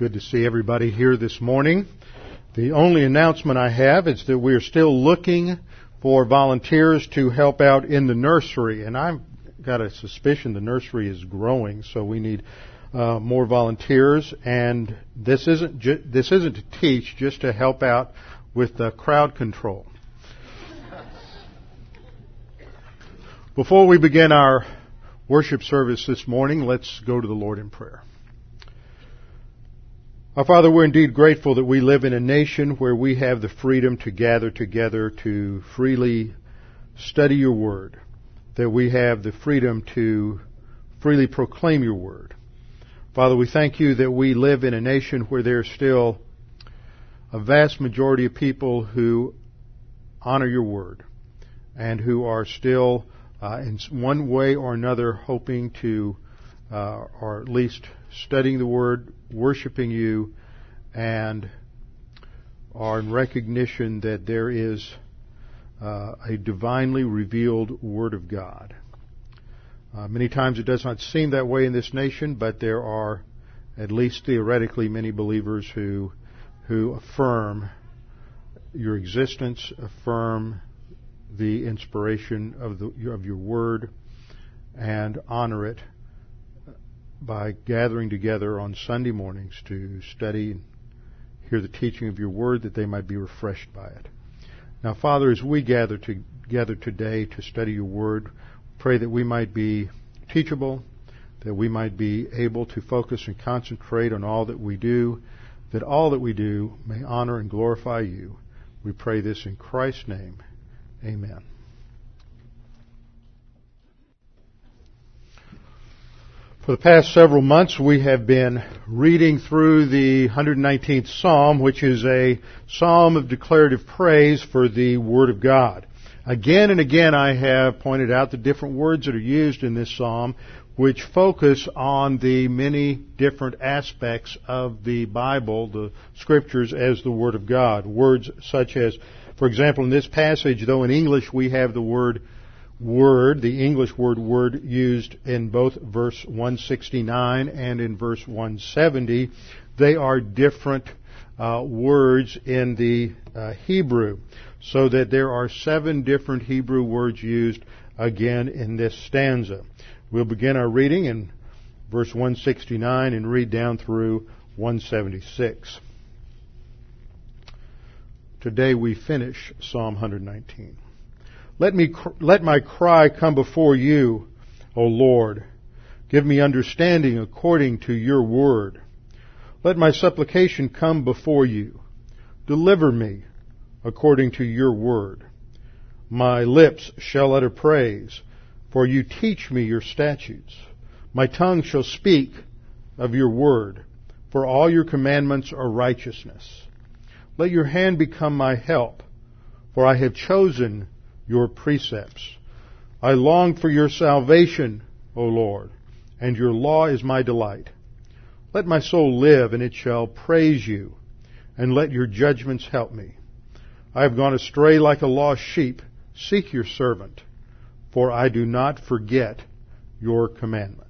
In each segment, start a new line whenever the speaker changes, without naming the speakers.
Good to see everybody here this morning. The only announcement I have is that we are still looking for volunteers to help out in the nursery, and I've got a suspicion the nursery is growing, so we need uh, more volunteers. And this isn't ju- this isn't to teach, just to help out with the crowd control. Before we begin our worship service this morning, let's go to the Lord in prayer. Our Father, we're indeed grateful that we live in a nation where we have the freedom to gather together to freely study your word, that we have the freedom to freely proclaim your word. Father, we thank you that we live in a nation where there's still a vast majority of people who honor your word and who are still, uh, in one way or another, hoping to, uh, or at least studying the word, worshiping you, and are in recognition that there is uh, a divinely revealed Word of God. Uh, many times it does not seem that way in this nation, but there are, at least theoretically, many believers who who affirm your existence, affirm the inspiration of the of your Word, and honor it by gathering together on Sunday mornings to study and hear the teaching of your word that they might be refreshed by it. Now, Father, as we gather together today to study your word, pray that we might be teachable, that we might be able to focus and concentrate on all that we do, that all that we do may honor and glorify you. We pray this in Christ's name. Amen. For the past several months, we have been reading through the 119th Psalm, which is a psalm of declarative praise for the Word of God. Again and again, I have pointed out the different words that are used in this psalm, which focus on the many different aspects of the Bible, the Scriptures, as the Word of God. Words such as, for example, in this passage, though in English we have the word word, the English word word used in both verse 169 and in verse 170, they are different uh, words in the uh, Hebrew. So that there are seven different Hebrew words used again in this stanza. We'll begin our reading in verse 169 and read down through 176. Today we finish Psalm 119. Let me, let my cry come before you, O Lord. Give me understanding according to your word. Let my supplication come before you. Deliver me according to your word. My lips shall utter praise, for you teach me your statutes. My tongue shall speak of your word, for all your commandments are righteousness. Let your hand become my help, for I have chosen your precepts. I long for your salvation, O Lord, and your law is my delight. Let my soul live, and it shall praise you, and let your judgments help me. I have gone astray like a lost sheep. Seek your servant, for I do not forget your commandments.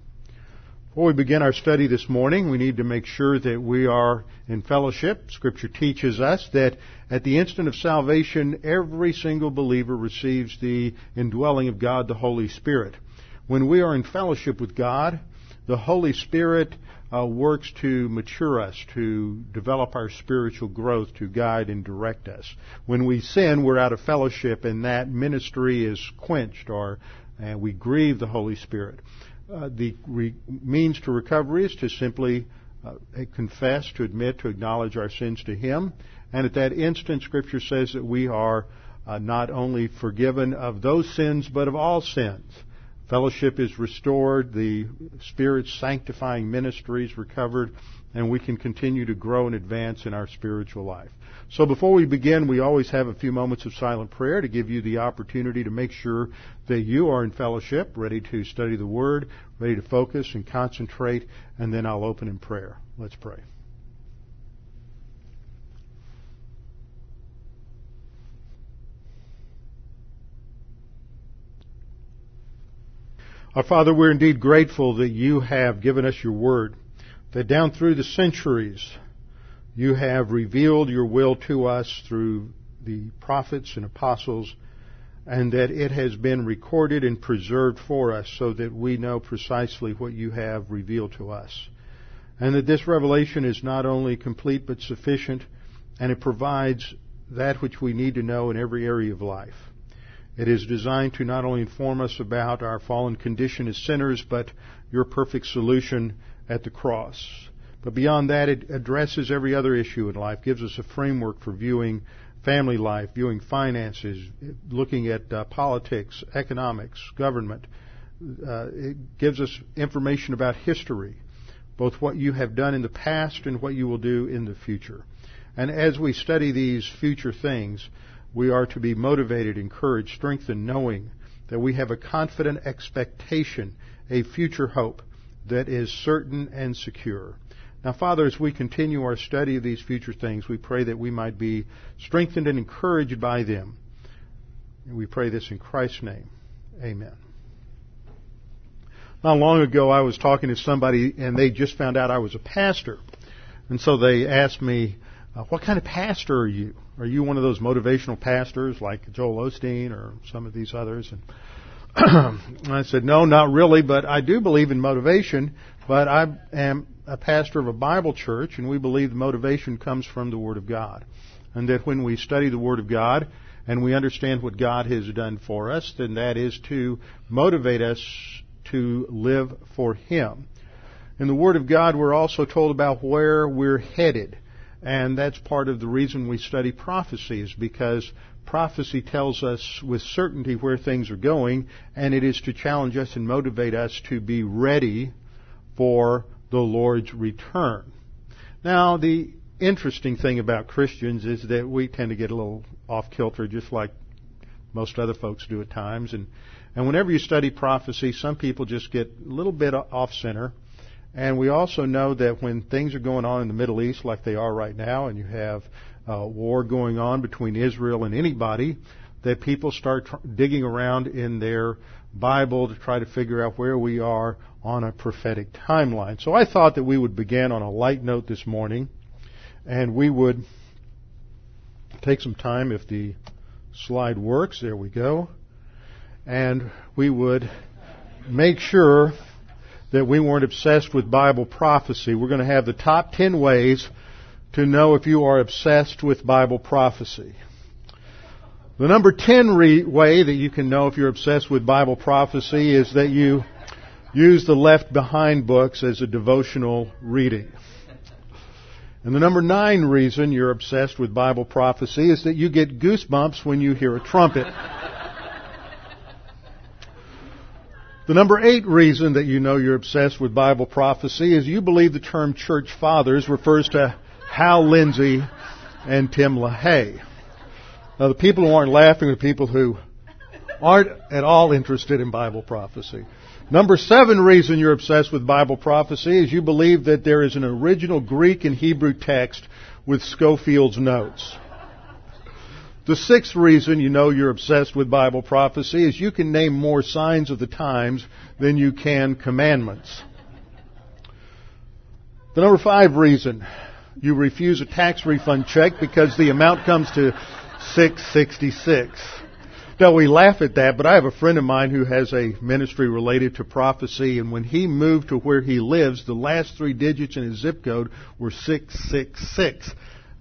Before we begin our study this morning, we need to make sure that we are in fellowship. Scripture teaches us that at the instant of salvation, every single believer receives the indwelling of God, the Holy Spirit. When we are in fellowship with God, the Holy Spirit uh, works to mature us, to develop our spiritual growth, to guide and direct us. When we sin, we're out of fellowship, and that ministry is quenched, or uh, we grieve the Holy Spirit. Uh, the re- means to recovery is to simply uh, confess, to admit, to acknowledge our sins to Him. And at that instant, Scripture says that we are uh, not only forgiven of those sins, but of all sins. Fellowship is restored, the Spirit's sanctifying ministry is recovered, and we can continue to grow and advance in our spiritual life. So before we begin, we always have a few moments of silent prayer to give you the opportunity to make sure that you are in fellowship, ready to study the Word, ready to focus and concentrate, and then I'll open in prayer. Let's pray. Our Father, we're indeed grateful that you have given us your word, that down through the centuries you have revealed your will to us through the prophets and apostles, and that it has been recorded and preserved for us so that we know precisely what you have revealed to us. And that this revelation is not only complete but sufficient, and it provides that which we need to know in every area of life. It is designed to not only inform us about our fallen condition as sinners, but your perfect solution at the cross. But beyond that, it addresses every other issue in life, gives us a framework for viewing family life, viewing finances, looking at uh, politics, economics, government. Uh, it gives us information about history, both what you have done in the past and what you will do in the future. And as we study these future things, we are to be motivated, encouraged, strengthened, knowing that we have a confident expectation, a future hope that is certain and secure. Now, Father, as we continue our study of these future things, we pray that we might be strengthened and encouraged by them. And we pray this in Christ's name. Amen. Not long ago, I was talking to somebody, and they just found out I was a pastor. And so they asked me, uh, What kind of pastor are you? Are you one of those motivational pastors like Joel Osteen or some of these others? And I said, no, not really, but I do believe in motivation, but I am a pastor of a Bible church and we believe the motivation comes from the Word of God. And that when we study the Word of God and we understand what God has done for us, then that is to motivate us to live for Him. In the Word of God, we're also told about where we're headed. And that's part of the reason we study prophecies, because prophecy tells us with certainty where things are going, and it is to challenge us and motivate us to be ready for the Lord's return. Now, the interesting thing about Christians is that we tend to get a little off kilter, just like most other folks do at times. And, and whenever you study prophecy, some people just get a little bit off center and we also know that when things are going on in the Middle East like they are right now, and you have uh, war going on between Israel and anybody, that people start tr- digging around in their Bible to try to figure out where we are on a prophetic timeline. So I thought that we would begin on a light note this morning, and we would take some time if the slide works. There we go. And we would make sure that we weren't obsessed with Bible prophecy. We're going to have the top 10 ways to know if you are obsessed with Bible prophecy. The number 10 re- way that you can know if you're obsessed with Bible prophecy is that you use the Left Behind books as a devotional reading. And the number nine reason you're obsessed with Bible prophecy is that you get goosebumps when you hear a trumpet. The number eight reason that you know you're obsessed with Bible prophecy is you believe the term church fathers refers to Hal Lindsey and Tim LaHaye. Now the people who aren't laughing are people who aren't at all interested in Bible prophecy. Number seven reason you're obsessed with Bible prophecy is you believe that there is an original Greek and Hebrew text with Scofield's notes. The sixth reason you know you're obsessed with Bible prophecy is you can name more signs of the times than you can commandments. The number five reason you refuse a tax refund check because the amount comes to 666. Now we laugh at that, but I have a friend of mine who has a ministry related to prophecy, and when he moved to where he lives, the last three digits in his zip code were 666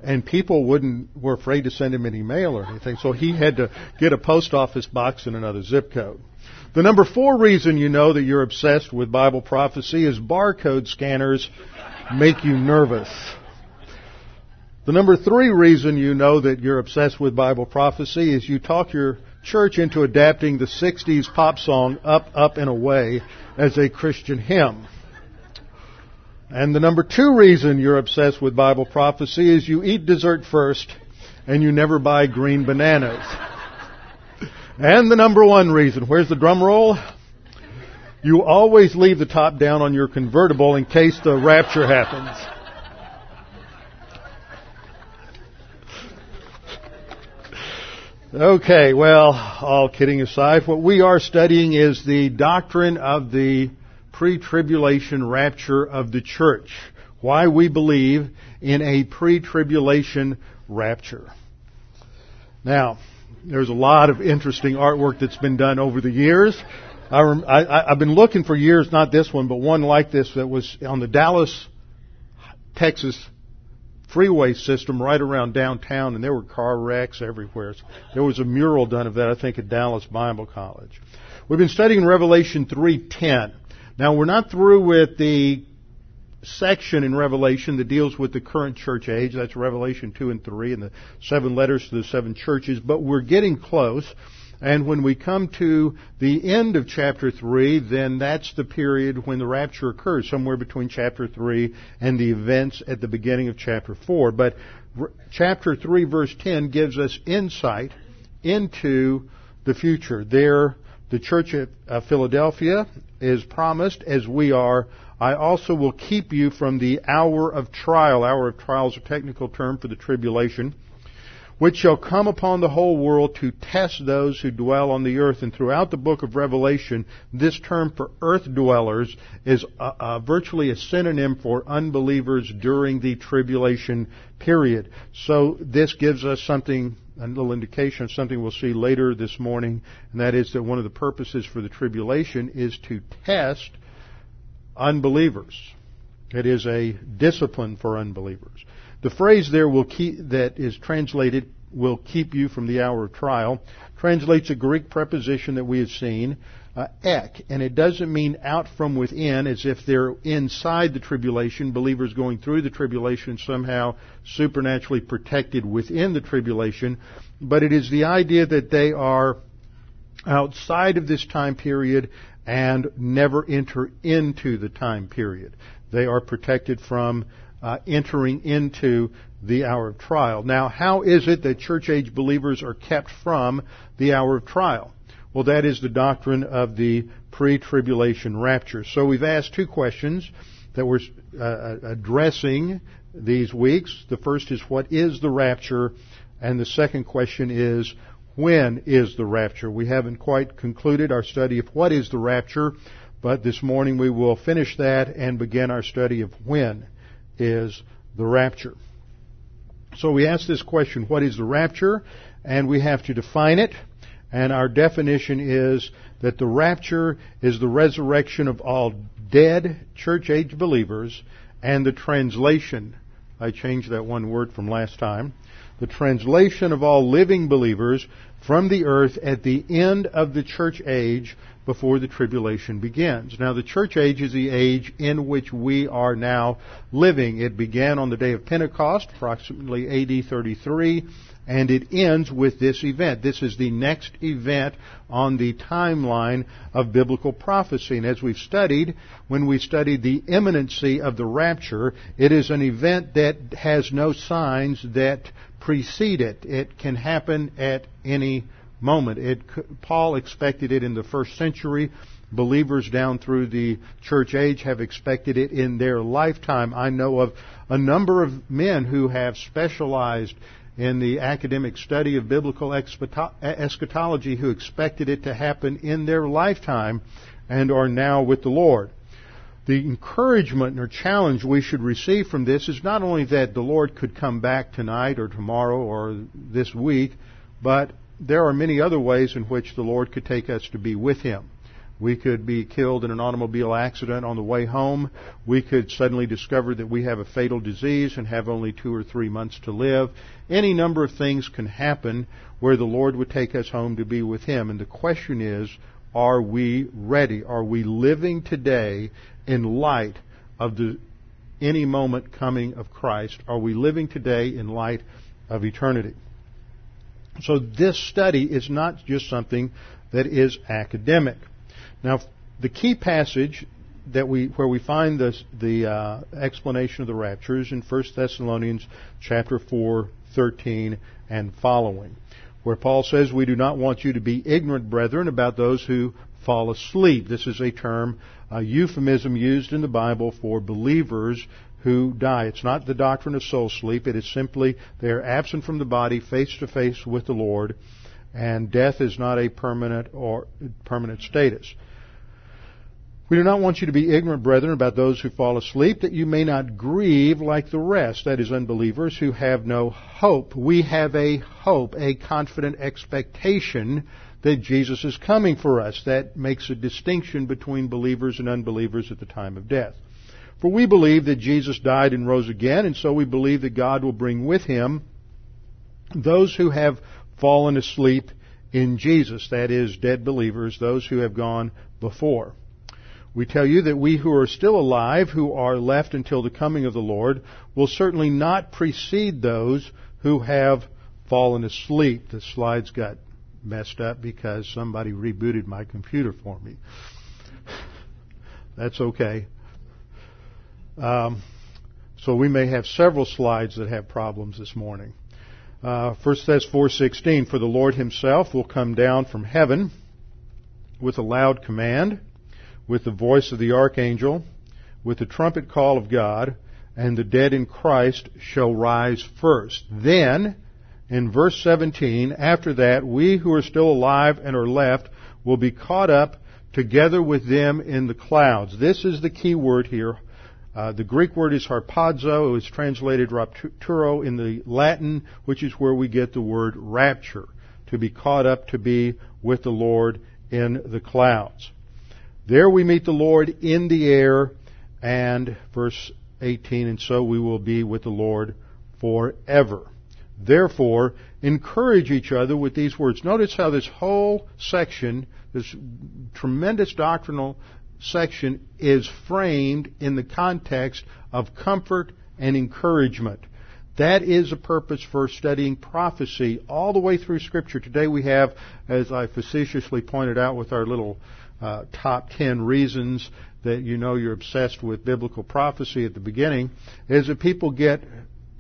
and people wouldn't were afraid to send him any mail or anything, so he had to get a post office box and another zip code. The number four reason you know that you're obsessed with Bible prophecy is barcode scanners make you nervous. The number three reason you know that you're obsessed with Bible prophecy is you talk your church into adapting the 60s pop song Up, Up, and Away as a Christian hymn. And the number two reason you're obsessed with Bible prophecy is you eat dessert first and you never buy green bananas. and the number one reason, where's the drum roll? You always leave the top down on your convertible in case the rapture happens. Okay, well, all kidding aside, what we are studying is the doctrine of the pre-tribulation rapture of the church. Why we believe in a pre-tribulation rapture. Now, there's a lot of interesting artwork that's been done over the years. I, have been looking for years, not this one, but one like this that was on the Dallas, Texas freeway system right around downtown, and there were car wrecks everywhere. There was a mural done of that, I think, at Dallas Bible College. We've been studying Revelation 3:10. Now, we're not through with the section in Revelation that deals with the current church age. That's Revelation 2 and 3 and the seven letters to the seven churches, but we're getting close. And when we come to the end of chapter 3, then that's the period when the rapture occurs, somewhere between chapter 3 and the events at the beginning of chapter 4. But chapter 3 verse 10 gives us insight into the future. There, the church at Philadelphia is promised as we are. I also will keep you from the hour of trial. Hour of trial is a technical term for the tribulation, which shall come upon the whole world to test those who dwell on the earth. And throughout the book of Revelation, this term for earth dwellers is uh, uh, virtually a synonym for unbelievers during the tribulation period. So this gives us something a little indication of something we'll see later this morning, and that is that one of the purposes for the tribulation is to test unbelievers. It is a discipline for unbelievers. The phrase there will keep, that is translated will keep you from the hour of trial translates a Greek preposition that we have seen uh, ek, and it doesn't mean out from within as if they're inside the tribulation, believers going through the tribulation somehow supernaturally protected within the tribulation, but it is the idea that they are outside of this time period and never enter into the time period. They are protected from uh, entering into the hour of trial. Now, how is it that church age believers are kept from the hour of trial? Well, that is the doctrine of the pre-tribulation rapture. So we've asked two questions that we're uh, addressing these weeks. The first is what is the rapture? And the second question is when is the rapture? We haven't quite concluded our study of what is the rapture, but this morning we will finish that and begin our study of when is the rapture. So we ask this question, what is the rapture? And we have to define it. And our definition is that the rapture is the resurrection of all dead church age believers and the translation, I changed that one word from last time, the translation of all living believers from the earth at the end of the church age before the tribulation begins. Now the church age is the age in which we are now living. It began on the day of Pentecost, approximately AD 33, and it ends with this event. This is the next event on the timeline of biblical prophecy. And as we've studied, when we studied the imminency of the rapture, it is an event that has no signs that precede it. It can happen at any moment. It, Paul expected it in the first century. Believers down through the church age have expected it in their lifetime. I know of a number of men who have specialized in the academic study of biblical eschatology who expected it to happen in their lifetime and are now with the Lord. The encouragement or challenge we should receive from this is not only that the Lord could come back tonight or tomorrow or this week, but there are many other ways in which the Lord could take us to be with Him. We could be killed in an automobile accident on the way home. We could suddenly discover that we have a fatal disease and have only two or three months to live. Any number of things can happen where the Lord would take us home to be with Him. And the question is, are we ready? Are we living today in light of the any moment coming of Christ? Are we living today in light of eternity? So this study is not just something that is academic. Now, the key passage that we where we find this, the uh, explanation of the rapture is in 1 Thessalonians chapter 4, 13 and following, where Paul says, "We do not want you to be ignorant, brethren, about those who fall asleep." This is a term, a euphemism used in the Bible for believers who die. It's not the doctrine of soul sleep. It is simply they are absent from the body, face to face with the Lord, and death is not a permanent or permanent status. We do not want you to be ignorant, brethren, about those who fall asleep, that you may not grieve like the rest, that is, unbelievers who have no hope. We have a hope, a confident expectation that Jesus is coming for us. That makes a distinction between believers and unbelievers at the time of death. For we believe that Jesus died and rose again, and so we believe that God will bring with him those who have fallen asleep in Jesus, that is, dead believers, those who have gone before. We tell you that we who are still alive, who are left until the coming of the Lord, will certainly not precede those who have fallen asleep. The slides got messed up because somebody rebooted my computer for me. That's okay. Um, so we may have several slides that have problems this morning. Uh, 1 Thess 4.16, For the Lord himself will come down from heaven with a loud command, with the voice of the archangel, with the trumpet call of God, and the dead in Christ shall rise first. Then, in verse 17, after that, we who are still alive and are left will be caught up together with them in the clouds. This is the key word here, uh, the Greek word is harpazo. It was translated rapturo in the Latin, which is where we get the word rapture, to be caught up to be with the Lord in the clouds. There we meet the Lord in the air, and verse 18, and so we will be with the Lord forever. Therefore, encourage each other with these words. Notice how this whole section, this tremendous doctrinal section is framed in the context of comfort and encouragement. That is a purpose for studying prophecy all the way through Scripture. Today we have, as I facetiously pointed out with our little uh, top ten reasons that you know you're obsessed with biblical prophecy at the beginning, is that people get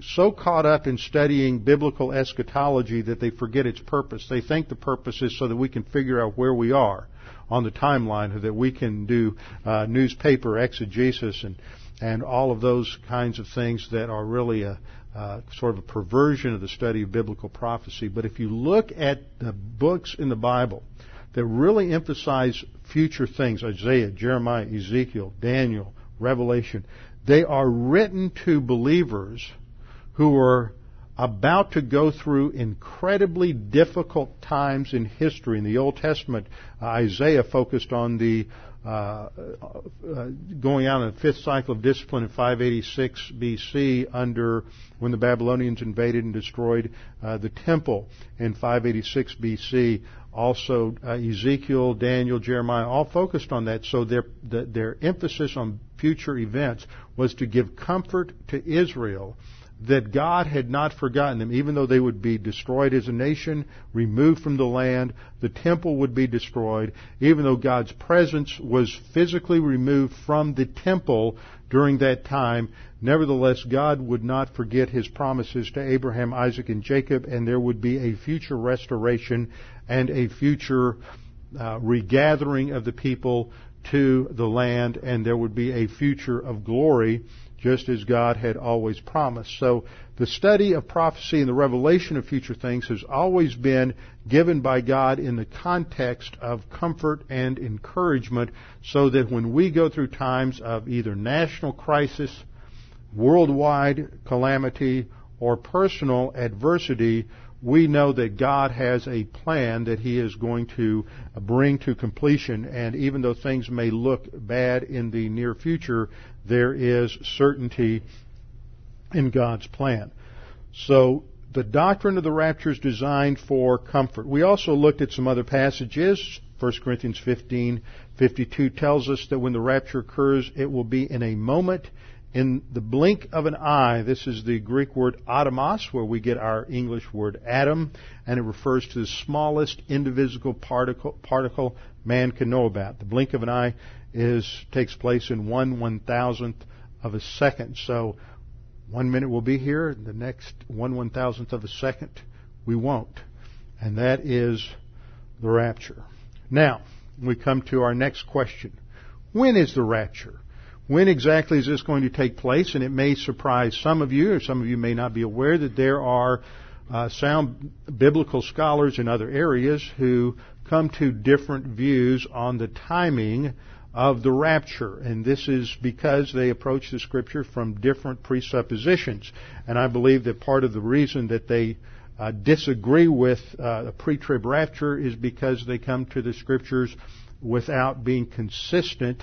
so caught up in studying biblical eschatology that they forget its purpose. They think the purpose is so that we can figure out where we are on the timeline that we can do uh, newspaper exegesis and and all of those kinds of things that are really a uh, sort of a perversion of the study of biblical prophecy. But if you look at the books in the Bible that really emphasize future things, Isaiah, Jeremiah, Ezekiel, Daniel, Revelation, they are written to believers who are about to go through incredibly difficult times in history. In the Old Testament, uh, Isaiah focused on the uh, uh, going out in the fifth cycle of discipline in 586 BC under when the Babylonians invaded and destroyed uh, the temple in 586 BC. Also, uh, Ezekiel, Daniel, Jeremiah, all focused on that. So their the, their emphasis on future events was to give comfort to Israel that God had not forgotten them, even though they would be destroyed as a nation, removed from the land, the temple would be destroyed, even though God's presence was physically removed from the temple during that time, nevertheless God would not forget his promises to Abraham, Isaac, and Jacob, and there would be a future restoration and a future uh, regathering of the people to the land, and there would be a future of glory, just as God had always promised. So the study of prophecy and the revelation of future things has always been given by God in the context of comfort and encouragement, so that when we go through times of either national crisis, worldwide calamity, or personal adversity, we know that God has a plan that He is going to bring to completion. And even though things may look bad in the near future, there is certainty in God's plan. So the doctrine of the rapture is designed for comfort. We also looked at some other passages. 1 Corinthians 15, 52 tells us that when the rapture occurs, it will be in a moment in the blink of an eye, this is the Greek word atomos, where we get our English word atom, and it refers to the smallest indivisible particle, particle man can know about. The blink of an eye is takes place in one one thousandth of a second. So one minute we'll be here, the next one one thousandth of a second we won't. And that is the rapture. Now, we come to our next question. When is the rapture? When exactly is this going to take place? And it may surprise some of you, or some of you may not be aware that there are uh, sound biblical scholars in other areas who come to different views on the timing of the rapture. And this is because they approach the scripture from different presuppositions. And I believe that part of the reason that they uh, disagree with uh, a pre-trib rapture is because they come to the scriptures without being consistent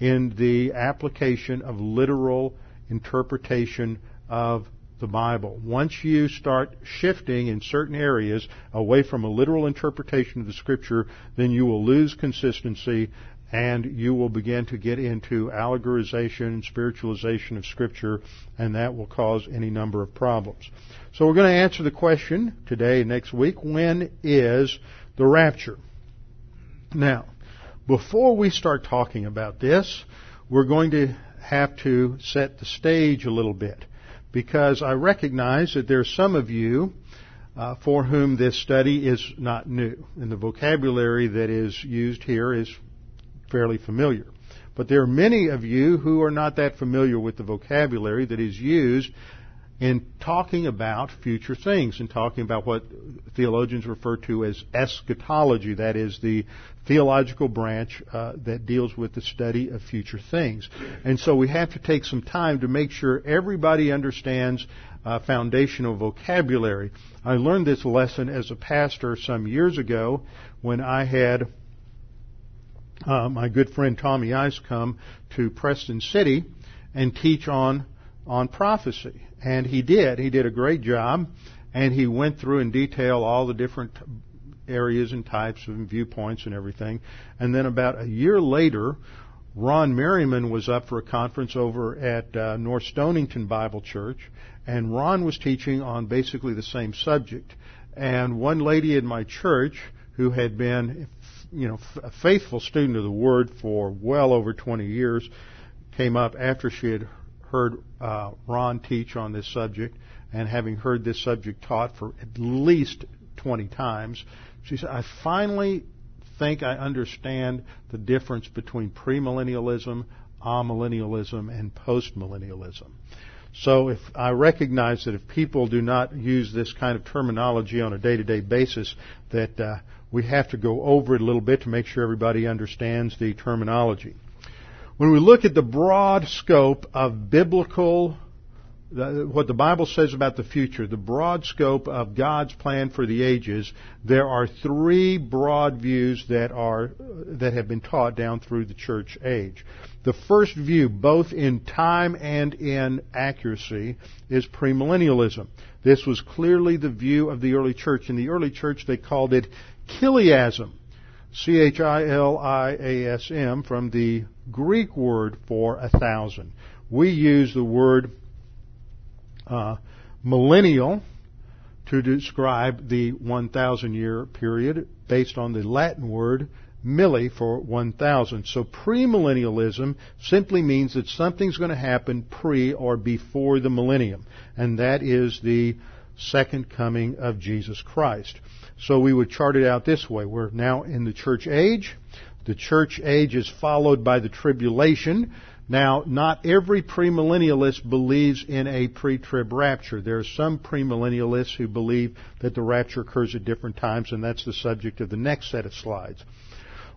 in the application of literal interpretation of the Bible. Once you start shifting in certain areas away from a literal interpretation of the Scripture, then you will lose consistency and you will begin to get into allegorization spiritualization of Scripture, and that will cause any number of problems. So we're going to answer the question today, next week, when is the rapture? Now, before we start talking about this, we're going to have to set the stage a little bit because I recognize that there are some of you uh, for whom this study is not new, and the vocabulary that is used here is fairly familiar. But there are many of you who are not that familiar with the vocabulary that is used in talking about future things and talking about what theologians refer to as eschatology, that is the theological branch uh, that deals with the study of future things. And so we have to take some time to make sure everybody understands uh, foundational vocabulary. I learned this lesson as a pastor some years ago when I had uh, my good friend Tommy Ice come to Preston City and teach on on prophecy. And he did. He did a great job. And he went through in detail all the different areas and types and viewpoints and everything. And then about a year later, Ron Merryman was up for a conference over at uh, North Stonington Bible Church, and Ron was teaching on basically the same subject. And one lady in my church who had been, you know, a faithful student of the Word for well over 20 years, came up after she had heard uh, Ron teach on this subject, and having heard this subject taught for at least 20 times, she said, I finally think I understand the difference between premillennialism, amillennialism, and postmillennialism. So if I recognize that if people do not use this kind of terminology on a day-to-day basis, that uh, we have to go over it a little bit to make sure everybody understands the terminology. When we look at the broad scope of biblical, what the Bible says about the future, the broad scope of God's plan for the ages, there are three broad views that are, that have been taught down through the church age. The first view, both in time and in accuracy, is premillennialism. This was clearly the view of the early church. In the early church, they called it chiliasm. C-H-I-L-I-A-S-M from the Greek word for a thousand. We use the word uh, millennial to describe the 1,000 year period based on the Latin word milli for 1,000. So premillennialism simply means that something's going to happen pre or before the millennium. And that is the second coming of Jesus Christ. So we would chart it out this way. We're now in the church age. The church age is followed by the tribulation. Now, not every premillennialist believes in a pre-trib rapture. There are some premillennialists who believe that the rapture occurs at different times, and that's the subject of the next set of slides.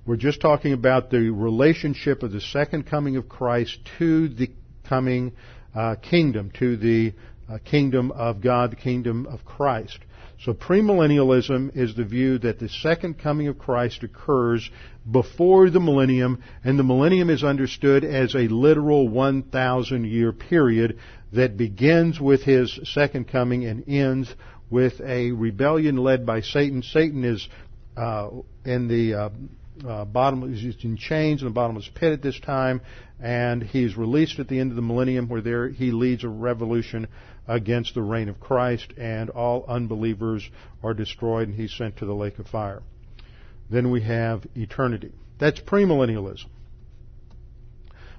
We're just talking about the relationship of the second coming of Christ to the coming uh, kingdom, to the uh, kingdom of God, the kingdom of Christ. So premillennialism is the view that the second coming of Christ occurs before the millennium, and the millennium is understood as a literal 1,000 year period that begins with his second coming and ends with a rebellion led by Satan. Satan is uh, in the uh, uh, bottom, he's in chains in the bottomless pit at this time, and he's released at the end of the millennium, where there he leads a revolution against the reign of Christ, and all unbelievers are destroyed, and he's sent to the lake of fire. Then we have eternity. That's premillennialism.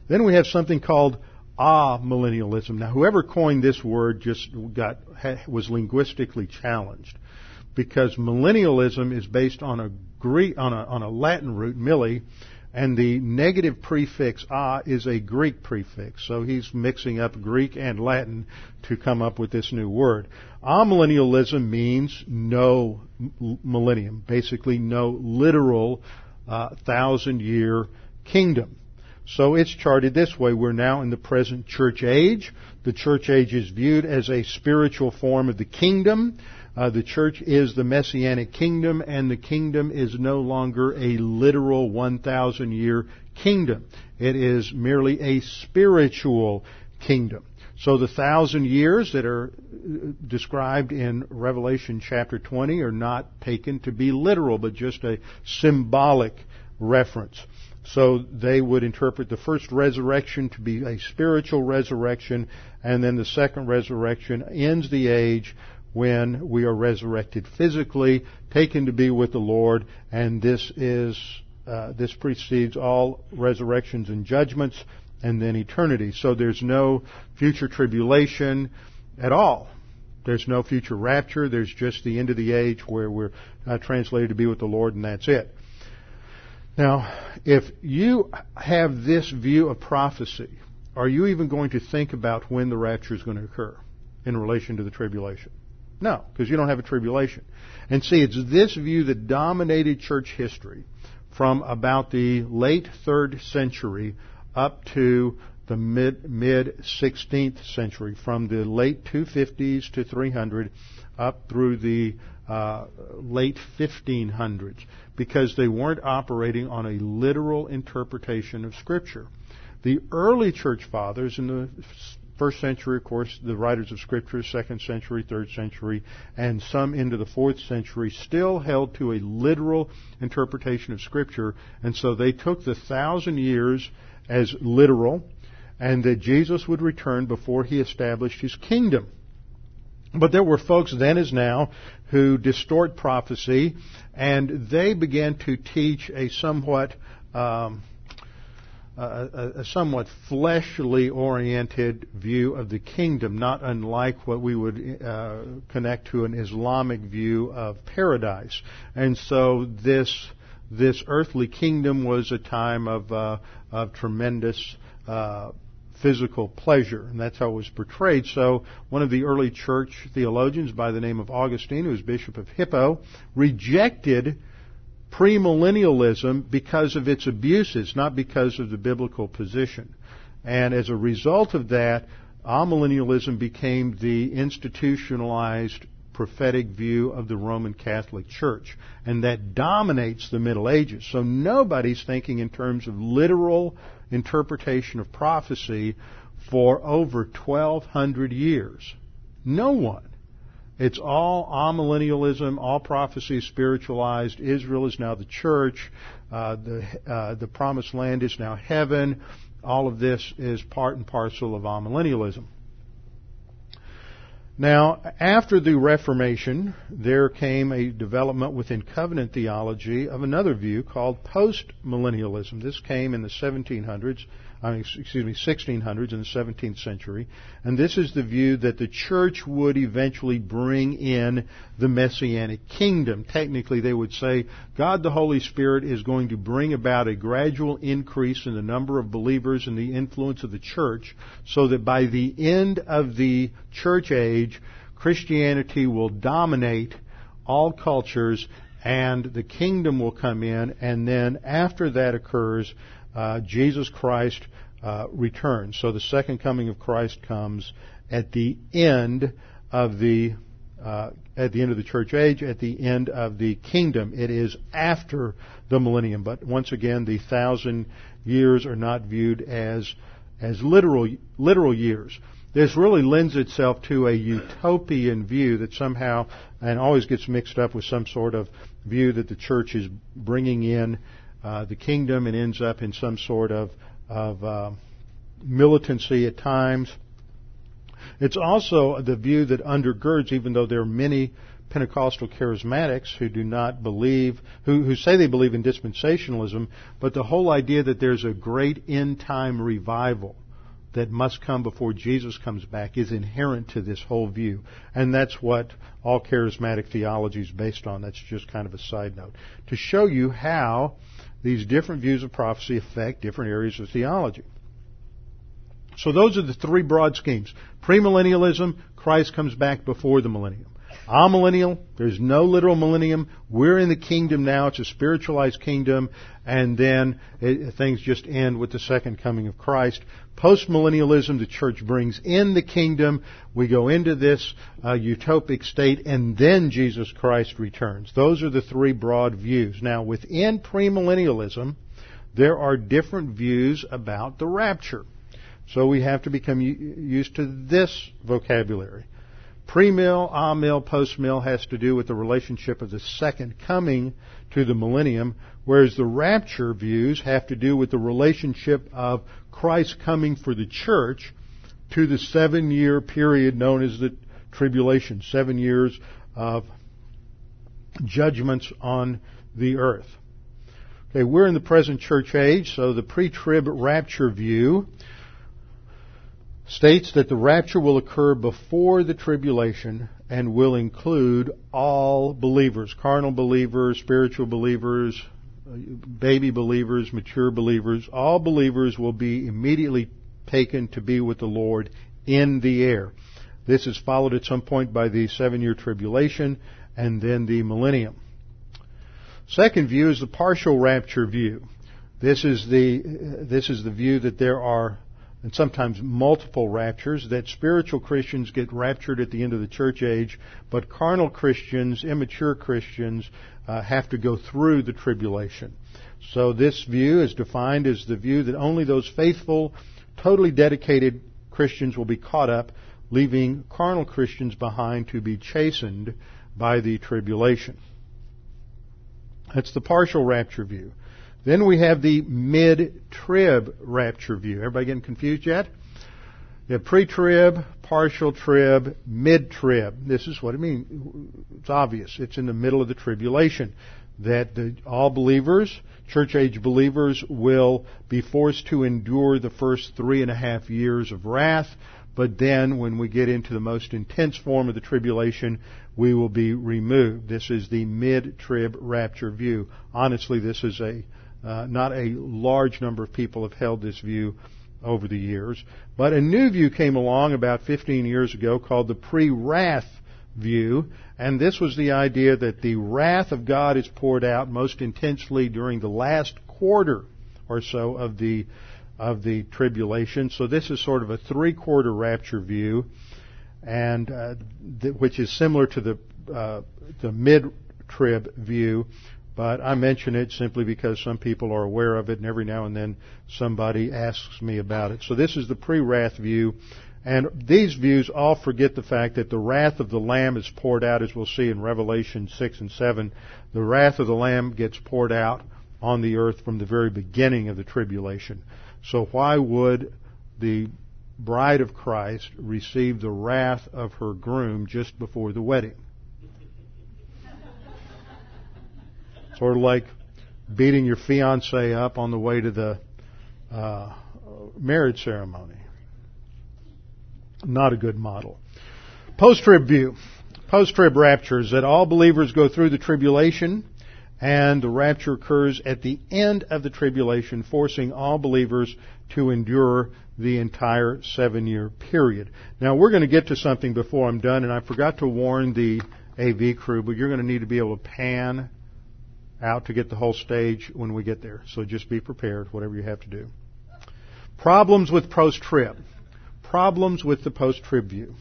Then we have something called amillennialism. Now, whoever coined this word just got was linguistically challenged because millennialism is based on a Greek on a, on a Latin root, milli, and the negative prefix a is a Greek prefix. So he's mixing up Greek and Latin to come up with this new word. Amillennialism means no millennium, basically no literal uh, thousand year kingdom. So it's charted this way. We're now in the present church age. The church age is viewed as a spiritual form of the kingdom. Uh, the church is the messianic kingdom, and the kingdom is no longer a literal 1,000 year kingdom. It is merely a spiritual kingdom. So the thousand years that are uh, described in Revelation chapter 20 are not taken to be literal, but just a symbolic reference. So they would interpret the first resurrection to be a spiritual resurrection, and then the second resurrection ends the age when we are resurrected physically, taken to be with the Lord, and this is uh, this precedes all resurrections and judgments, and then eternity. So there's no future tribulation at all. There's no future rapture. There's just the end of the age where we're uh, translated to be with the Lord, and that's it. Now, if you have this view of prophecy, are you even going to think about when the rapture is going to occur in relation to the tribulation? No, because you don't have a tribulation. And see, it's this view that dominated church history from about the late third century up to the mid mid 16th century, from the late 250s to 300 up through the uh, late 1500s, because they weren't operating on a literal interpretation of Scripture. The early church fathers in the first century, of course, the writers of Scripture, second century, third century, and some into the fourth century still held to a literal interpretation of Scripture, and so they took the thousand years as literal, and that Jesus would return before he established his kingdom. But there were folks then as now who distort prophecy, and they began to teach a somewhat um, a, a, somewhat fleshly oriented view of the kingdom, not unlike what we would uh, connect to an Islamic view of paradise. And so this this earthly kingdom was a time of uh, of tremendous uh, physical pleasure, and that's how it was portrayed. So one of the early church theologians by the name of Augustine, who was bishop of Hippo, rejected premillennialism because of its abuses, not because of the biblical position. And as a result of that, amillennialism became the institutionalized prophetic view of the Roman Catholic Church. And that dominates the Middle Ages. So nobody's thinking in terms of literal interpretation of prophecy for over 1200 years. No one. It's all amillennialism, all prophecy spiritualized. Israel is now the church. Uh, the uh, the promised land is now heaven. All of this is part and parcel of amillennialism. Now, after the Reformation, there came a development within covenant theology of another view called postmillennialism. This came in the 1700s Excuse me, 1600s in the 17th century. And this is the view that the church would eventually bring in the messianic kingdom. Technically, they would say God the Holy Spirit is going to bring about a gradual increase in the number of believers and the influence of the church so that by the end of the church age, Christianity will dominate all cultures and the kingdom will come in and then after that occurs, uh, Jesus Christ uh, returns. So the second coming of Christ comes at the end of the uh, at the end of the church age, at the end of the kingdom. It is after the millennium, but once again, the thousand years are not viewed as as literal literal years. This really lends itself to a utopian view that somehow, and always gets mixed up with some sort of view that the church is bringing in uh, the kingdom and ends up in some sort of, of uh, militancy at times. It's also the view that undergirds, even though there are many Pentecostal charismatics who do not believe, who, who say they believe in dispensationalism, but the whole idea that there's a great end time revival that must come before Jesus comes back is inherent to this whole view. And that's what all charismatic theology is based on. That's just kind of a side note. To show you how these different views of prophecy affect different areas of theology. So those are the three broad schemes. Premillennialism, Christ comes back before the millennium. Amillennial, there's no literal millennium. We're in the kingdom now. It's a spiritualized kingdom. And then it, things just end with the second coming of Christ. Postmillennialism, the church brings in the kingdom. We go into this uh, utopic state and then Jesus Christ returns. Those are the three broad views. Now within premillennialism, there are different views about the rapture. So we have to become used to this vocabulary. Pre-mill, ah-mill, post-mill has to do with the relationship of the second coming to the millennium, whereas the rapture views have to do with the relationship of Christ coming for the church to the seven year period known as the tribulation, seven years of judgments on the earth. Okay, we're in the present church age, so the pre-trib rapture view states that the rapture will occur before the tribulation and will include all believers, carnal believers, spiritual believers, baby believers, mature believers. All believers will be immediately taken to be with the Lord in the air. This is followed at some point by the seven year tribulation and then the millennium. Second view is the partial rapture view. This is the, this is the view that there are and sometimes multiple raptures, that spiritual Christians get raptured at the end of the church age, but carnal Christians, immature Christians, uh, have to go through the tribulation. So this view is defined as the view that only those faithful, totally dedicated Christians will be caught up, leaving carnal Christians behind to be chastened by the tribulation. That's the partial rapture view. Then we have the mid-trib rapture view. Everybody getting confused yet? Have pre-trib, partial trib, mid-trib. This is what it means. It's obvious. It's in the middle of the tribulation. That the, all believers, church age believers, will be forced to endure the first three and a half years of wrath. But then when we get into the most intense form of the tribulation, we will be removed. This is the mid-trib rapture view. Honestly, this is a uh, not a large number of people have held this view over the years. But a new view came along about 15 years ago called the pre-wrath view, and this was the idea that the wrath of God is poured out most intensely during the last quarter or so of the of the tribulation. So this is sort of a three-quarter rapture view, and uh, th- which is similar to the uh, the mid-trib view, but I mention it simply because some people are aware of it and every now and then somebody asks me about it. So this is the pre-wrath view. And these views all forget the fact that the wrath of the Lamb is poured out, as we'll see in Revelation 6 and 7. The wrath of the Lamb gets poured out on the earth from the very beginning of the tribulation. So why would the bride of Christ receive the wrath of her groom just before the wedding? Sort of like beating your fiance up on the way to the uh, marriage ceremony. Not a good model. Post-trib view. Post-trib rapture is that all believers go through the tribulation and the rapture occurs at the end of the tribulation, forcing all believers to endure the entire seven year period. Now we're going to get to something before I'm done, and I forgot to warn the AV crew, but you're going to need to be able to pan out to get the whole stage when we get there. So just be prepared, whatever you have to do. Problems with post-trib. Problems with the post-trib view.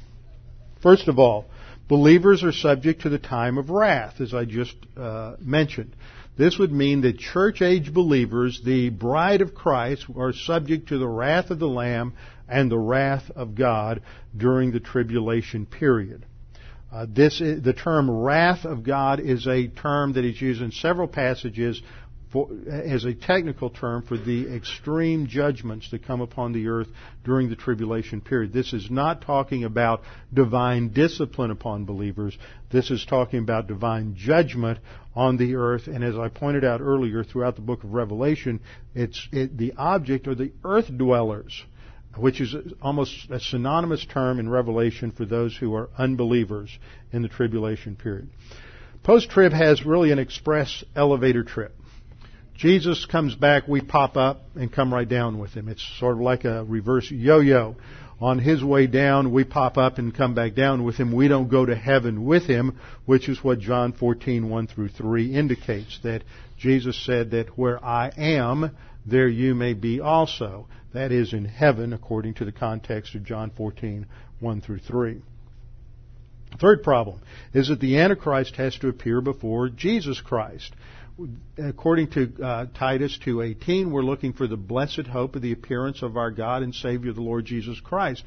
First of all, believers are subject to the time of wrath, as I just uh, mentioned. This would mean that church age believers, the bride of Christ, are subject to the wrath of the Lamb and the wrath of God during the tribulation period. Uh, this is, the term wrath of God is a term that is used in several passages for, as a technical term for the extreme judgments that come upon the earth during the tribulation period. This is not talking about divine discipline upon believers. This is talking about divine judgment on the earth. And as I pointed out earlier throughout the book of Revelation, it's it, the object are the earth dwellers which is almost a synonymous term in Revelation for those who are unbelievers in the tribulation period. Post trib has really an express elevator trip. Jesus comes back, we pop up and come right down with him. It's sort of like a reverse yo-yo. On his way down, we pop up and come back down with him. We don't go to heaven with him, which is what John 14, 1 through 3 indicates, that Jesus said that where I am, there you may be also. That is in heaven, according to the context of John 14, 1 through 3. Third problem is that the Antichrist has to appear before Jesus Christ. According to uh, Titus 2:18, we're looking for the blessed hope of the appearance of our God and Savior, the Lord Jesus Christ.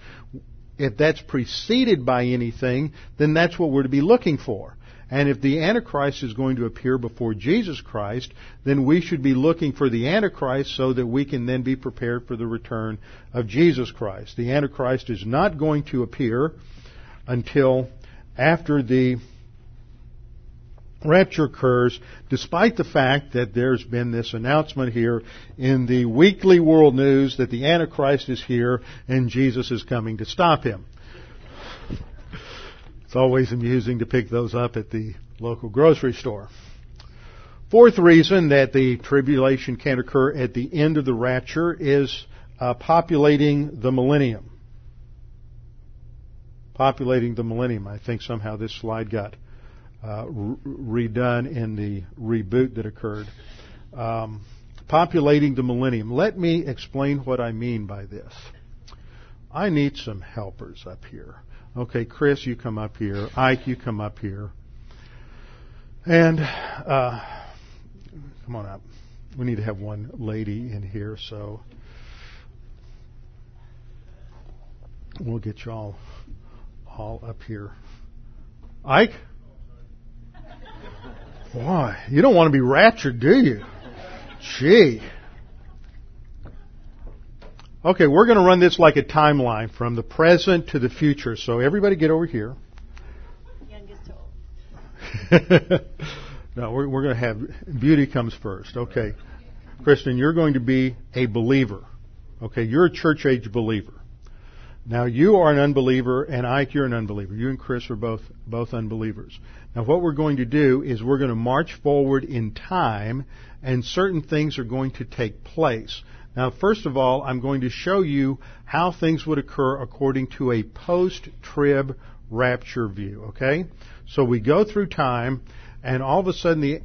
If that's preceded by anything, then that's what we're to be looking for. And if the Antichrist is going to appear before Jesus Christ, then we should be looking for the Antichrist so that we can then be prepared for the return of Jesus Christ. The Antichrist is not going to appear until after the rapture occurs, despite the fact that there's been this announcement here in the weekly world news that the Antichrist is here and Jesus is coming to stop him. It's always amusing to pick those up at the local grocery store. Fourth reason that the tribulation can occur at the end of the rapture is uh, populating the millennium. Populating the millennium. I think somehow this slide got uh, re- redone in the reboot that occurred. Um, populating the millennium. Let me explain what I mean by this. I need some helpers up here. Okay, Chris, you come up here. Ike, you come up here. And uh, come on up. We need to have one lady in here, so we'll get you all all up here. Ike? Why? You don't want to be raptured, do you? Gee. Okay, we're going to run this like a timeline from the present to the future. So everybody get over here. no, we're, we're going to have beauty comes first. Okay. Kristen, you're going to be a believer. Okay, you're a church age believer. Now you are an unbeliever, and Ike, you're an unbeliever. You and Chris are both both unbelievers. Now what we're going to do is we're going to march forward in time, and certain things are going to take place. Now, first of all, I'm going to show you how things would occur according to a post-trib rapture view, okay? So we go through time, and all of a sudden the,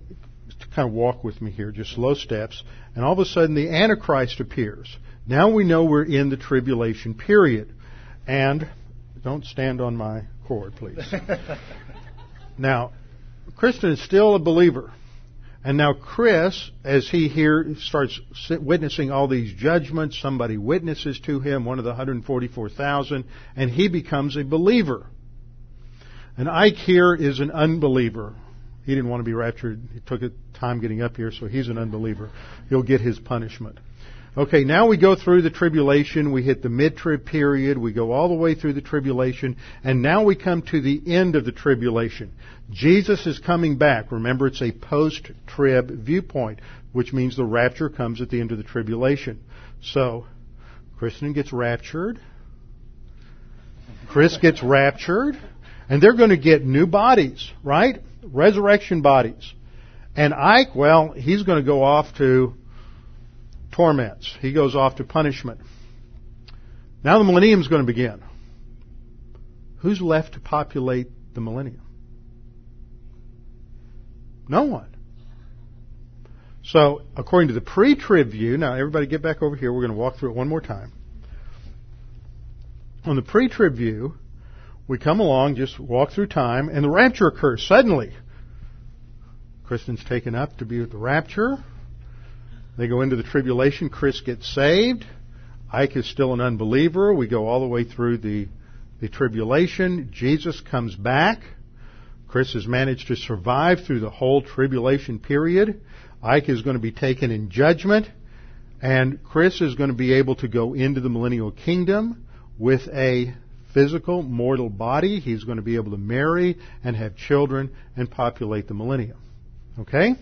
kind of walk with me here, just slow steps, and all of a sudden the Antichrist appears. Now we know we're in the tribulation period. And, don't stand on my cord, please. now, Kristen is still a believer. And now Chris, as he here starts witnessing all these judgments, somebody witnesses to him, one of the 144,000, and he becomes a believer. And Ike here is an unbeliever. He didn't want to be raptured. He took a time getting up here, so he's an unbeliever. He'll get his punishment. Okay, now we go through the tribulation. We hit the mid-trib period. We go all the way through the tribulation. And now we come to the end of the tribulation. Jesus is coming back. Remember, it's a post-trib viewpoint, which means the rapture comes at the end of the tribulation. So, Kristen gets raptured. Chris gets raptured. And they're going to get new bodies, right? Resurrection bodies. And Ike, well, he's going to go off to torments. He goes off to punishment. Now the millennium is going to begin. Who's left to populate the millennium? No one. So, according to the pre-trib view, now everybody get back over here. We're going to walk through it one more time. On the pre-trib view, we come along, just walk through time, and the rapture occurs suddenly. Kristen's taken up to be with the rapture. They go into the tribulation. Chris gets saved. Ike is still an unbeliever. We go all the way through the, the tribulation. Jesus comes back. Chris has managed to survive through the whole tribulation period. Ike is going to be taken in judgment. And Chris is going to be able to go into the millennial kingdom with a physical, mortal body. He's going to be able to marry and have children and populate the millennium. Okay?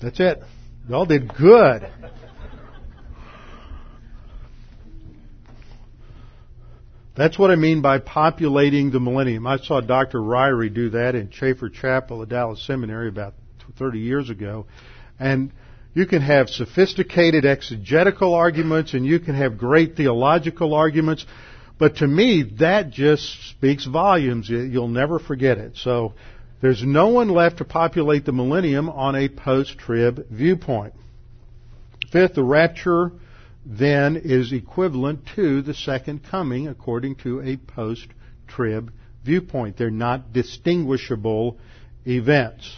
That's it. Y'all did good. That's what I mean by populating the millennium. I saw Dr. Ryrie do that in Chafer Chapel at Dallas Seminary about 30 years ago. And you can have sophisticated exegetical arguments and you can have great theological arguments. But to me, that just speaks volumes. You'll never forget it. So there's no one left to populate the millennium on a post-trib viewpoint. Fifth, the rapture then is equivalent to the second coming according to a post-trib viewpoint. They're not distinguishable events.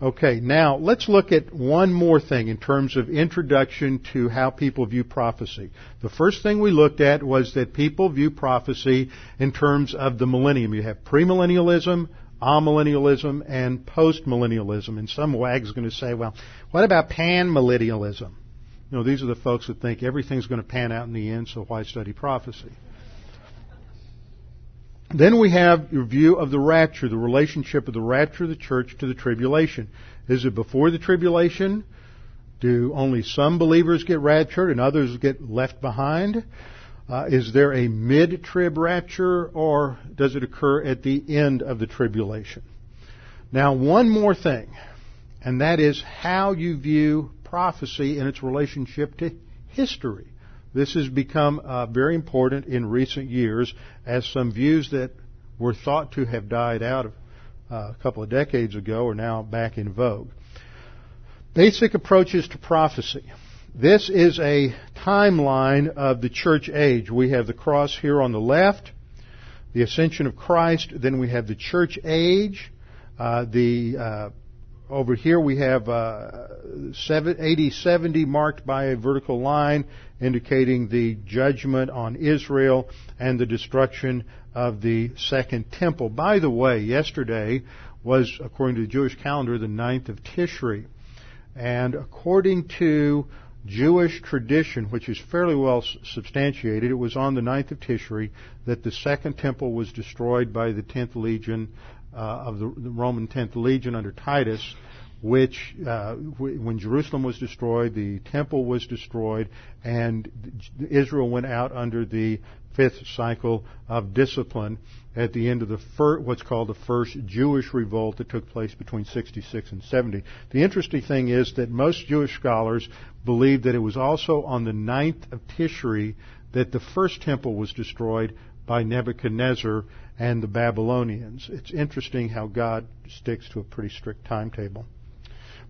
Okay, now let's look at one more thing in terms of introduction to how people view prophecy. The first thing we looked at was that people view prophecy in terms of the millennium. You have premillennialism, amillennialism, and postmillennialism. And some wag is going to say, well, what about panmillennialism? You know, these are the folks that think everything's going to pan out in the end, so why study prophecy? Then we have your view of the rapture, the relationship of the rapture of the church to the tribulation. Is it before the tribulation? Do only some believers get raptured and others get left behind? Uh, is there a mid-trib rapture or does it occur at the end of the tribulation? Now, one more thing, and that is how you view prophecy in its relationship to history. This has become uh, very important in recent years as some views that were thought to have died out uh, a couple of decades ago are now back in vogue. Basic approaches to prophecy. This is a timeline of the church age. We have the cross here on the left, the ascension of Christ, then we have the church age, uh, the uh, over here we have uh, AD 70 marked by a vertical line indicating the judgment on Israel and the destruction of the second temple. By the way, yesterday was, according to the Jewish calendar, the ninth of Tishri. And according to Jewish tradition, which is fairly well substantiated, it was on the ninth of Tishri that the second temple was destroyed by the 10th legion uh, of the, the, Roman 10th Legion under Titus, which, uh, when Jerusalem was destroyed, the temple was destroyed, and Israel went out under the fifth cycle of discipline at the end of the fir- what's called the first Jewish revolt that took place between 66 and 70. The interesting thing is that most Jewish scholars believe that it was also on the ninth of Tishri that the first temple was destroyed by Nebuchadnezzar and the Babylonians. It's interesting how God sticks to a pretty strict timetable.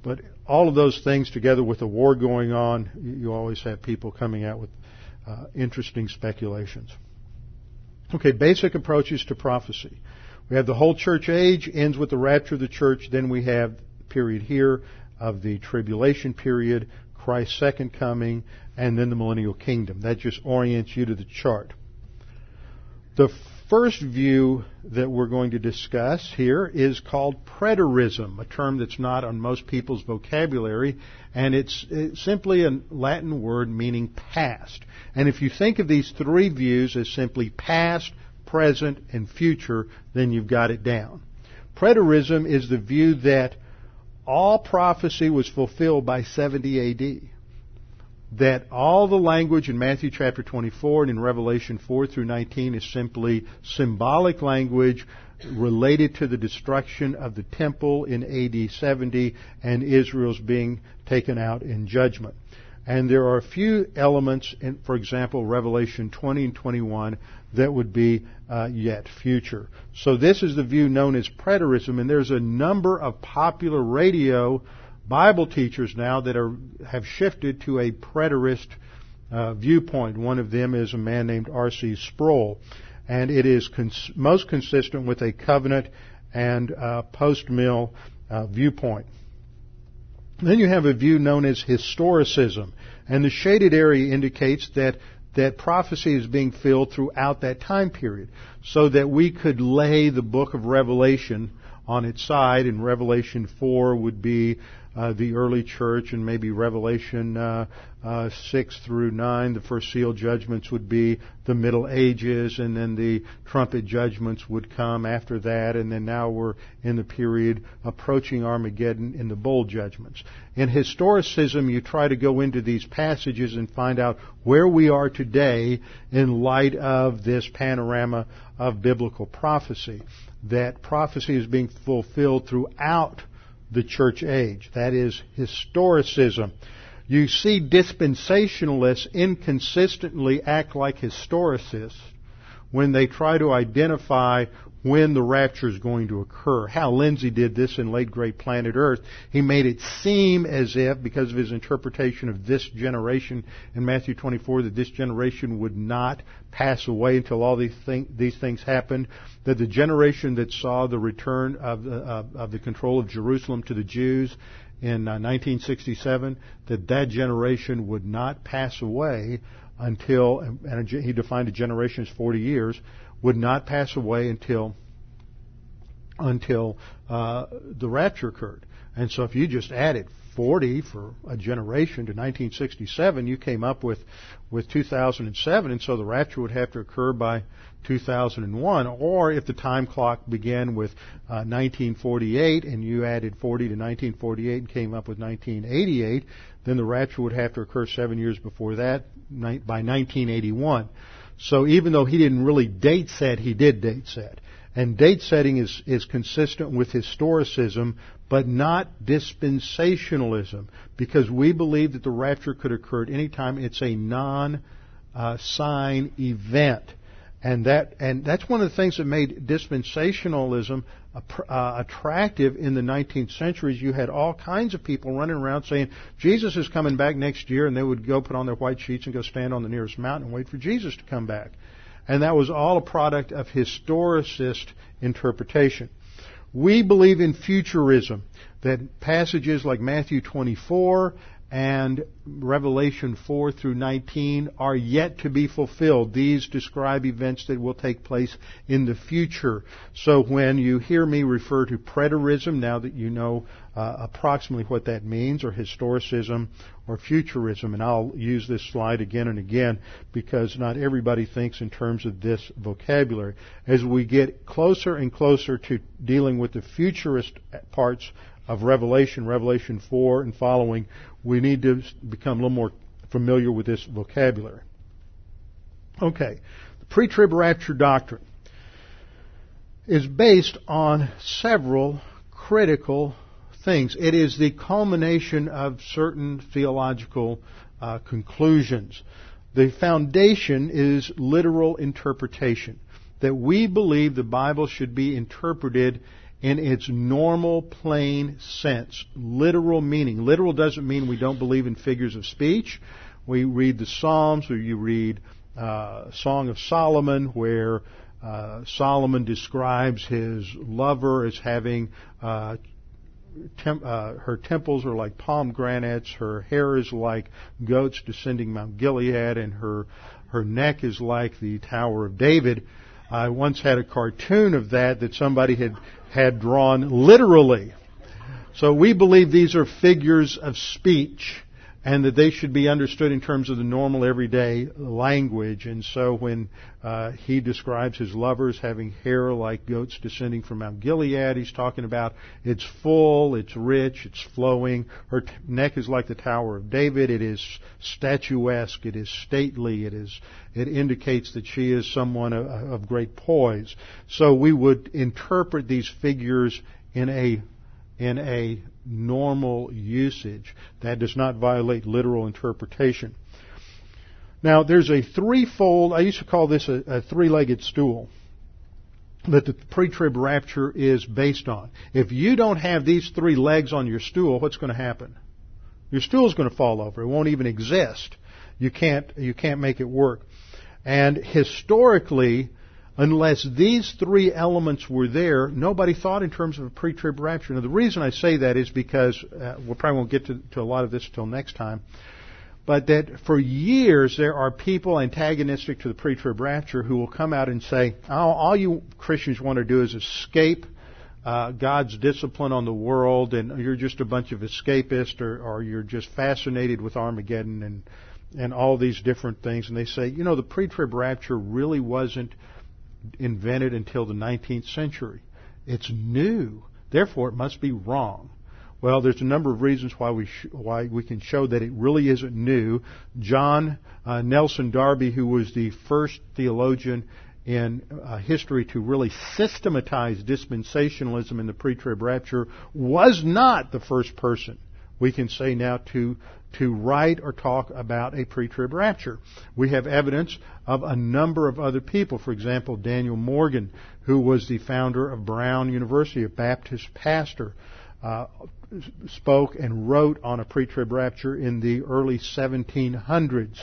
But all of those things together with the war going on, you always have people coming out with uh, interesting speculations. Okay, basic approaches to prophecy. We have the whole church age, ends with the rapture of the church. Then we have the period here of the tribulation period, Christ's second coming, and then the millennial kingdom. That just orients you to the chart. The first view that we're going to discuss here is called preterism, a term that's not on most people's vocabulary, and it's, it's, simply a Latin word meaning past. And if you think of these three views as simply past, present, and future, then you've got it down. Preterism is the view that all prophecy was fulfilled by 70 AD that all the language in Matthew chapter 24 and in Revelation 4 through 19 is simply symbolic language related to the destruction of the temple in AD 70 and Israel's being taken out in judgment. And there are a few elements in, for example, Revelation 20 and 21 that would be uh, yet future. So this is the view known as preterism, and there's a number of popular radio Bible teachers now that are have shifted to a preterist uh, viewpoint. One of them is a man named R.C. Sproul, and it is cons- most consistent with a covenant and uh, post-mill uh, viewpoint. Then you have a view known as historicism, and the shaded area indicates that that prophecy is being filled throughout that time period, so that we could lay the book of Revelation on its side, and Revelation 4 would be uh, the early church, and maybe Revelation uh, uh, 6 through 9, the first seal judgments would be the Middle Ages, and then the trumpet judgments would come after that, and then now we're in the period approaching Armageddon in the bowl judgments. In historicism, you try to go into these passages and find out where we are today in light of this panorama of biblical prophecy. That prophecy is being fulfilled throughout the church age. That is historicism. You see dispensationalists inconsistently act like historicists when they try to identify when the rapture is going to occur. Hal Lindsey did this in late great planet Earth. He made it seem as if, because of his interpretation of this generation in Matthew 24, that this generation would not pass away until all these, thing, these things happened. That the generation that saw the return of the, uh, of the control of Jerusalem to the Jews in uh, 1967, that that generation would not pass away until, and he defined a generation as 40 years, would not pass away until until uh, the rapture occurred. And so if you just added 40 for a generation to 1967, you came up with with 2007, and so the rapture would have to occur by 2001. Or if the time clock began with uh, 1948 and you added 40 to 1948 and came up with 1988, then the rapture would have to occur seven years before that, by 1981. So even though he didn't really date set, he did date set. And date setting is, is consistent with historicism, but not dispensationalism, because we believe that the rapture could occur at any time. It's a non-sign uh, event. And that and that's one of the things that made dispensationalism uh, attractive in the 19th century. You had all kinds of people running around saying Jesus is coming back next year, and they would go put on their white sheets and go stand on the nearest mountain and wait for Jesus to come back. And that was all a product of historicist interpretation. We believe in futurism, that passages like Matthew 24 and Revelation 4 through 19 are yet to be fulfilled. These describe events that will take place in the future. So when you hear me refer to preterism, now that you know uh, approximately what that means, or historicism, or futurism, and I'll use this slide again and again because not everybody thinks in terms of this vocabulary. As we get closer and closer to dealing with the futurist parts of Revelation, Revelation 4 and following, we need to become a little more familiar with this vocabulary. Okay, the pre-trib rapture doctrine is based on several critical things. It is the culmination of certain theological uh, conclusions. The foundation is literal interpretation. That we believe the Bible should be interpreted in its normal, plain sense. Literal meaning. Literal doesn't mean we don't believe in figures of speech. We read the Psalms, or you read uh, Song of Solomon, where uh, Solomon describes his lover as having uh, Uh, her temples are like pomegranates, her hair is like goats descending Mount Gilead, and her her neck is like the Tower of David. I once had a cartoon of that that somebody had had drawn literally. So we believe these are figures of speech and that they should be understood in terms of the normal everyday language. And so when uh, he describes his lovers having hair like goats descending from Mount Gilead, he's talking about it's full, it's rich, it's flowing. Her t- neck is like the Tower of David. It is statuesque. It is stately. It is. It indicates that she is someone of, of great poise. So we would interpret these figures in a in a normal usage. That does not violate literal interpretation. Now, there's a threefold, I used to call this a, a three-legged stool that the pre-trib rapture is based on. If you don't have these three legs on your stool, what's going to happen? Your stool is going to fall over. It won't even exist. You can't, you can't make it work. And historically, unless these three elements were there, nobody thought in terms of a pre-trib rapture. Now, the reason I say that is because uh, we probably won't get to, to, a lot of this until next time. But that for years there are people antagonistic to the pre-trib rapture who will come out and say, oh, all you Christians want to do is escape uh, God's discipline on the world, and you're just a bunch of escapists, or, or you're just fascinated with Armageddon and and all these different things. And they say, you know, the pre-trib rapture really wasn't invented until the 19th century. It's new. Therefore, it must be wrong. Well, there's a number of reasons why we sh- why we can show that it really isn't new. John uh, Nelson Darby, who was the first theologian in uh, history to really systematize dispensationalism in the pre-trib rapture, was not the first person we can say now to to write or talk about a pre-trib rapture. We have evidence of a number of other people. For example, Daniel Morgan, who was the founder of Brown University, a Baptist pastor, uh, spoke and wrote on a pre-trib rapture in the early 1700s.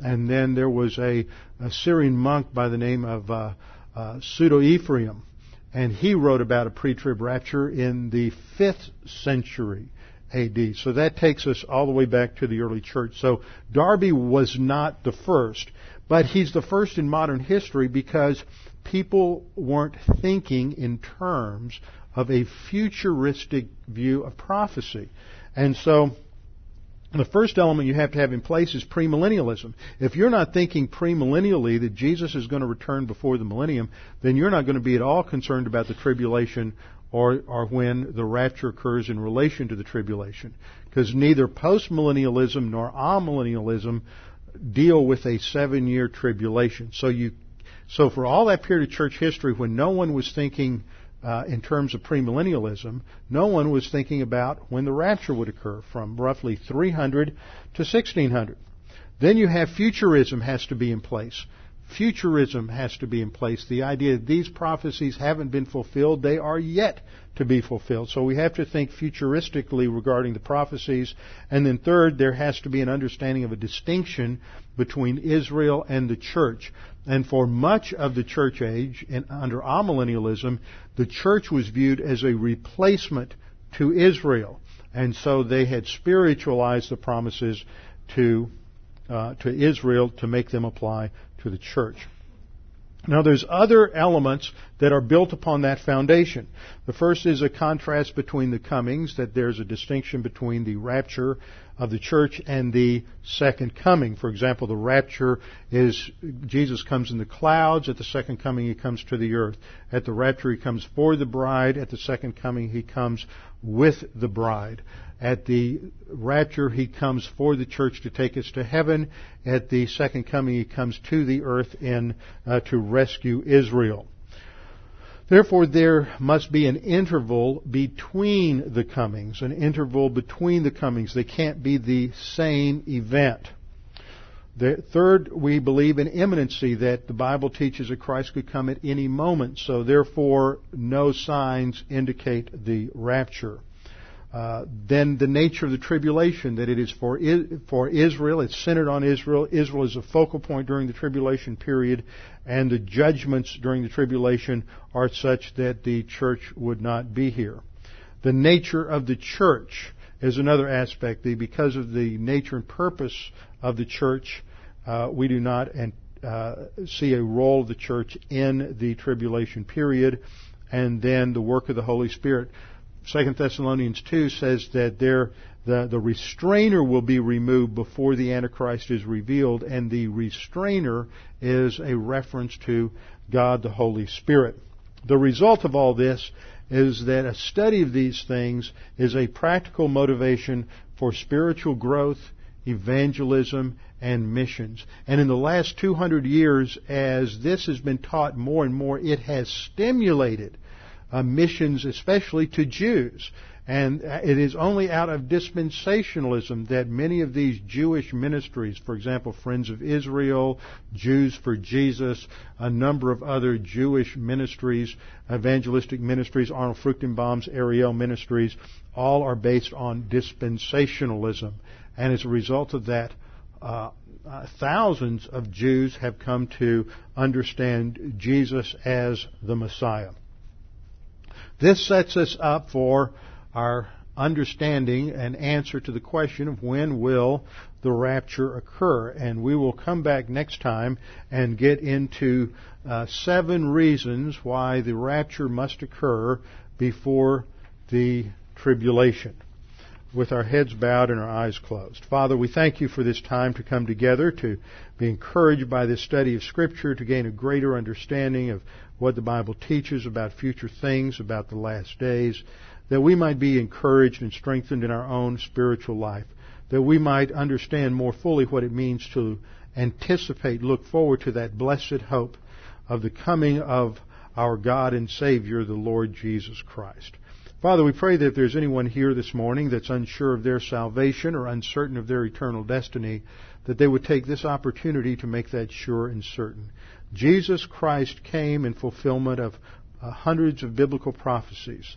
And then there was a, a Syrian monk by the name of uh, uh, Pseudo Ephraim, and he wrote about a pre-trib rapture in the 5th century. AD. So that takes us all the way back to the early church. So Darby was not the first, but he's the first in modern history because people weren't thinking in terms of a futuristic view of prophecy. And so the first element you have to have in place is premillennialism. If you're not thinking premillennially that Jesus is going to return before the millennium, then you're not going to be at all concerned about the tribulation or, or when the rapture occurs in relation to the tribulation. Because neither postmillennialism nor amillennialism deal with a seven year tribulation. So you, so for all that period of church history when no one was thinking uh, in terms of premillennialism, no one was thinking about when the rapture would occur from roughly 300 to 1600. Then you have futurism has to be in place futurism has to be in place. The idea that these prophecies haven't been fulfilled, they are yet to be fulfilled. So we have to think futuristically regarding the prophecies. And then third, there has to be an understanding of a distinction between Israel and the church. And for much of the church age, and under amillennialism, the church was viewed as a replacement to Israel. And so they had spiritualized the promises to uh, to Israel to make them apply to the church. Now there's other elements that are built upon that foundation. The first is a contrast between the comings, that there's a distinction between the rapture of the church and the second coming. For example, the rapture is Jesus comes in the clouds, at the second coming he comes to the earth. At the rapture he comes for the bride, at the second coming he comes with the bride. At the rapture, he comes for the church to take us to heaven. At the second coming, he comes to the earth in uh, to rescue Israel. Therefore, there must be an interval between the comings, an interval between the comings. They can't be the same event. The third, we believe in imminency, that the Bible teaches that Christ could come at any moment, so therefore no signs indicate the rapture. Uh, then the nature of the tribulation, that it is for, for Israel, it's centered on Israel. Israel is a focal point during the tribulation period, and the judgments during the tribulation are such that the church would not be here. The nature of the church is another aspect. Because of the nature and purpose of the church, uh, we do not uh, see a role of the church in the tribulation period, and then the work of the Holy Spirit 2 Thessalonians 2 says that there, the, the restrainer will be removed before the Antichrist is revealed, and the restrainer is a reference to God the Holy Spirit. The result of all this is that a study of these things is a practical motivation for spiritual growth, evangelism, and missions. And in the last 200 years, as this has been taught more and more, it has stimulated uh, missions, especially to Jews. And it is only out of dispensationalism that many of these Jewish ministries, for example, Friends of Israel, Jews for Jesus, a number of other Jewish ministries, evangelistic ministries, Arnold Fruchtenbaum's Ariel ministries, all are based on dispensationalism. And as a result of that, uh, uh, thousands of Jews have come to understand Jesus as the Messiah. This sets us up for our understanding and answer to the question of when will the rapture occur. And we will come back next time and get into uh, seven reasons why the rapture must occur before the tribulation. With our heads bowed and our eyes closed. Father, we thank you for this time to come together, to be encouraged by this study of Scripture, to gain a greater understanding of what the Bible teaches about future things, about the last days, that we might be encouraged and strengthened in our own spiritual life, that we might understand more fully what it means to anticipate, look forward to that blessed hope of the coming of our God and Savior, the Lord Jesus Christ. Father, we pray that if there's anyone here this morning that's unsure of their salvation or uncertain of their eternal destiny, that they would take this opportunity to make that sure and certain. Jesus Christ came in fulfillment of uh, hundreds of biblical prophecies.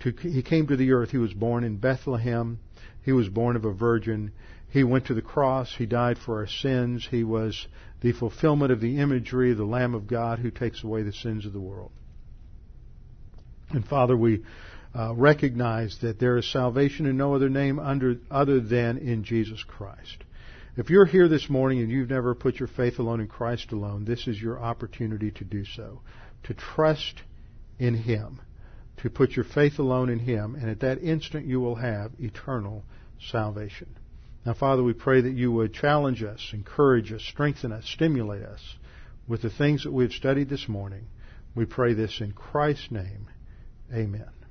To, he came to the earth. He was born in Bethlehem. He was born of a virgin. He went to the cross. He died for our sins. He was the fulfillment of the imagery of the Lamb of God who takes away the sins of the world. And Father, we uh, recognize that there is salvation in no other name under, other than in Jesus Christ. If you're here this morning and you've never put your faith alone in Christ alone, this is your opportunity to do so. To trust in Him. To put your faith alone in Him. And at that instant you will have eternal salvation. Now, Father, we pray that you would challenge us, encourage us, strengthen us, stimulate us with the things that we've studied this morning. We pray this in Christ's name. Amen.